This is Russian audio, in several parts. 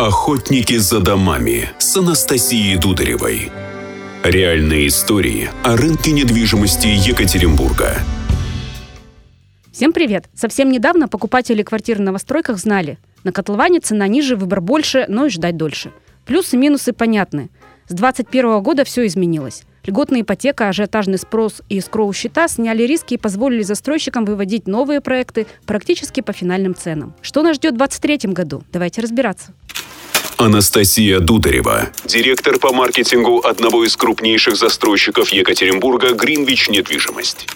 Охотники за домами с Анастасией Дударевой. Реальные истории о рынке недвижимости Екатеринбурга. Всем привет! Совсем недавно покупатели квартир в новостройках знали, на котловане цена ниже, выбор больше, но и ждать дольше. Плюсы и минусы понятны. С 2021 года все изменилось. Льготная ипотека, ажиотажный спрос и скроу-счета сняли риски и позволили застройщикам выводить новые проекты практически по финальным ценам. Что нас ждет в 2023 году? Давайте разбираться. Анастасия Дударева, директор по маркетингу одного из крупнейших застройщиков Екатеринбурга «Гринвич Недвижимость».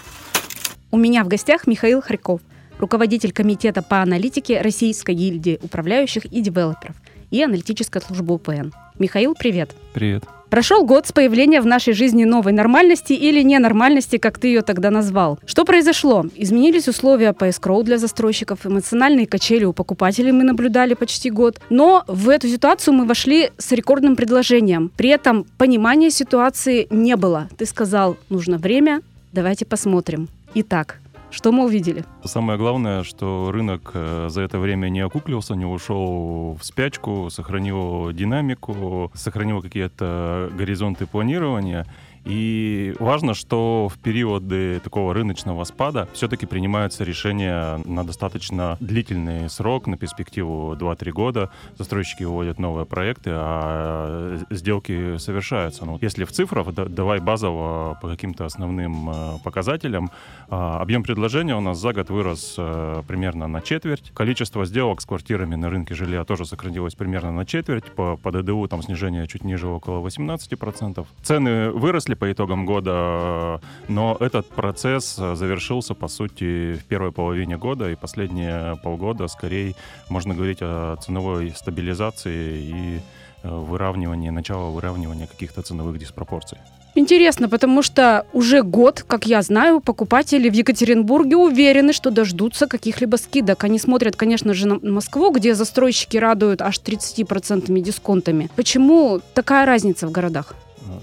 У меня в гостях Михаил Харьков, руководитель комитета по аналитике Российской гильдии управляющих и девелоперов и аналитической службы УПН. Михаил, привет. Привет. Прошел год с появления в нашей жизни новой нормальности или ненормальности, как ты ее тогда назвал. Что произошло? Изменились условия по эскроу для застройщиков, эмоциональные качели у покупателей мы наблюдали почти год. Но в эту ситуацию мы вошли с рекордным предложением. При этом понимания ситуации не было. Ты сказал, нужно время, давайте посмотрим. Итак, что мы увидели? Самое главное, что рынок э, за это время не окуклился, не ушел в спячку, сохранил динамику, сохранил какие-то горизонты планирования. И важно, что в периоды такого рыночного спада все-таки принимаются решения на достаточно длительный срок, на перспективу 2-3 года. Застройщики выводят новые проекты, а сделки совершаются. Ну, если в цифрах, да, давай базово по каким-то основным э, показателям. Э, объем предложения у нас за год вырос э, примерно на четверть. Количество сделок с квартирами на рынке жилья тоже сократилось примерно на четверть. По, по ДДУ там снижение чуть ниже около 18%. Цены выросли по итогам года, но этот процесс завершился, по сути, в первой половине года, и последние полгода, скорее, можно говорить о ценовой стабилизации и э, выравнивании, начала выравнивания каких-то ценовых диспропорций. Интересно, потому что уже год, как я знаю, покупатели в Екатеринбурге уверены, что дождутся каких-либо скидок. Они смотрят, конечно же, на Москву, где застройщики радуют аж 30% дисконтами. Почему такая разница в городах?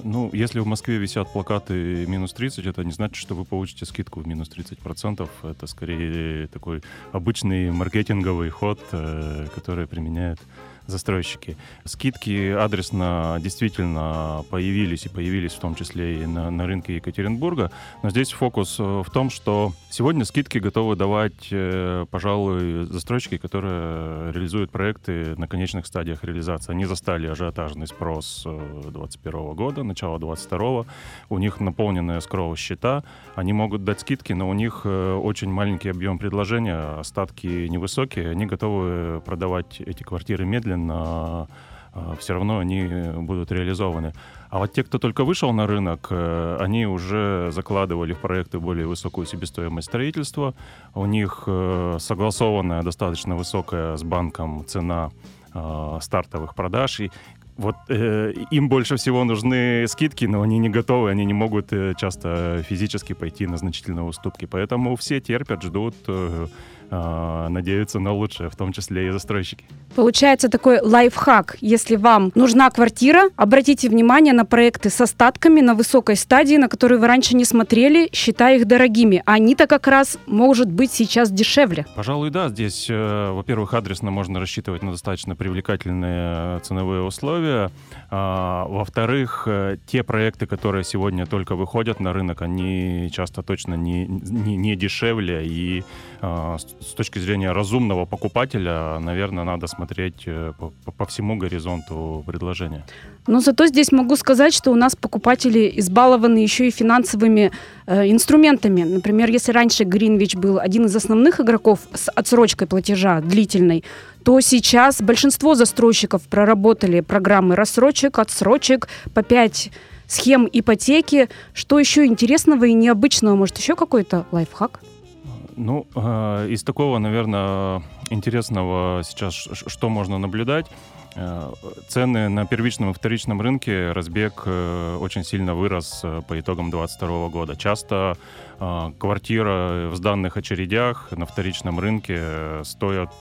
Ну, если в Москве висят плакаты минус 30, это не значит, что вы получите скидку в минус 30%. Это скорее такой обычный маркетинговый ход, э, который применяют застройщики. Скидки адресно действительно появились и появились в том числе и на, на рынке Екатеринбурга. Но здесь фокус э, в том, что сегодня скидки готовы давать, э, пожалуй, застройщики, которые реализуют проекты на конечных стадиях реализации. Они застали ажиотажный спрос 2021 э, года, начало 2022. У них наполненные скроу счета. Они могут дать скидки, но у них очень маленький объем предложения, остатки невысокие. Они готовы продавать эти квартиры медленно, медленно а, все равно они будут реализованы. А вот те, кто только вышел на рынок, э, они уже закладывали в проекты более высокую себестоимость строительства. У них э, согласованная достаточно высокая с банком цена стартовых продаж. И вот э, им больше всего нужны скидки, но они не готовы, они не могут э, часто физически пойти на значительные уступки. Поэтому все терпят, ждут, э, э, надеются на лучшее, в том числе и застройщики. Получается такой лайфхак. Если вам нужна квартира, обратите внимание на проекты с остатками на высокой стадии, на которые вы раньше не смотрели, считая их дорогими. Они-то как раз может быть сейчас дешевле. Пожалуй, да. Здесь, э, во-первых, адресно можно рассчитывать на достаточно привлекательные ценовые условия. А, во-вторых, э, те проекты, которые сегодня только выходят на рынок, они часто точно не, не, не дешевле. И с точки зрения разумного покупателя, наверное, надо смотреть э, по, по всему горизонту предложения. Но зато здесь могу сказать, что у нас покупатели избалованы еще и финансовыми э, инструментами. Например, если раньше Greenwich был один из основных игроков с отсрочкой платежа длительной, то сейчас большинство застройщиков проработали программы рассрочек, отсрочек по 5 схем ипотеки. Что еще интересного и необычного? Может, еще какой-то лайфхак? Ну, э, из такого, наверное, интересного сейчас, что можно наблюдать, Цены на первичном и вторичном рынке разбег э, очень сильно вырос э, по итогам 2022 года. Часто квартира в сданных очередях на вторичном рынке стоят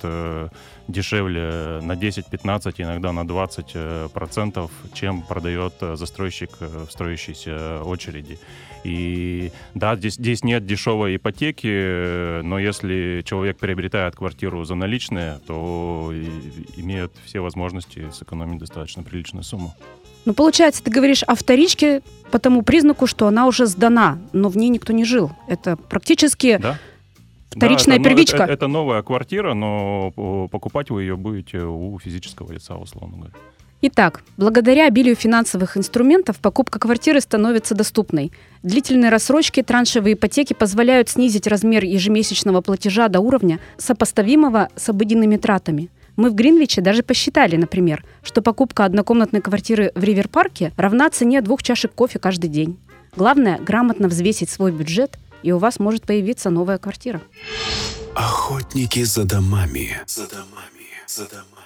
дешевле на 10-15, иногда на 20 процентов, чем продает застройщик в строящейся очереди. И да, здесь, здесь нет дешевой ипотеки, но если человек приобретает квартиру за наличные, то имеют все возможности возможности сэкономить достаточно приличную сумму. Ну, получается, ты говоришь о вторичке по тому признаку, что она уже сдана, но в ней никто не жил. Это практически Да? вторичная да, это, первичка. Это, это новая квартира, но э, покупать вы ее будете у физического лица, условно говоря. Итак, благодаря обилию финансовых инструментов покупка квартиры становится доступной. Длительные рассрочки, траншевые ипотеки позволяют снизить размер ежемесячного платежа до уровня, сопоставимого с обыденными тратами. Мы в Гринвиче даже посчитали, например, что покупка однокомнатной квартиры в Ривер-парке равна цене двух чашек кофе каждый день. Главное – грамотно взвесить свой бюджет, и у вас может появиться новая квартира. Охотники за домами. За домами. За домами.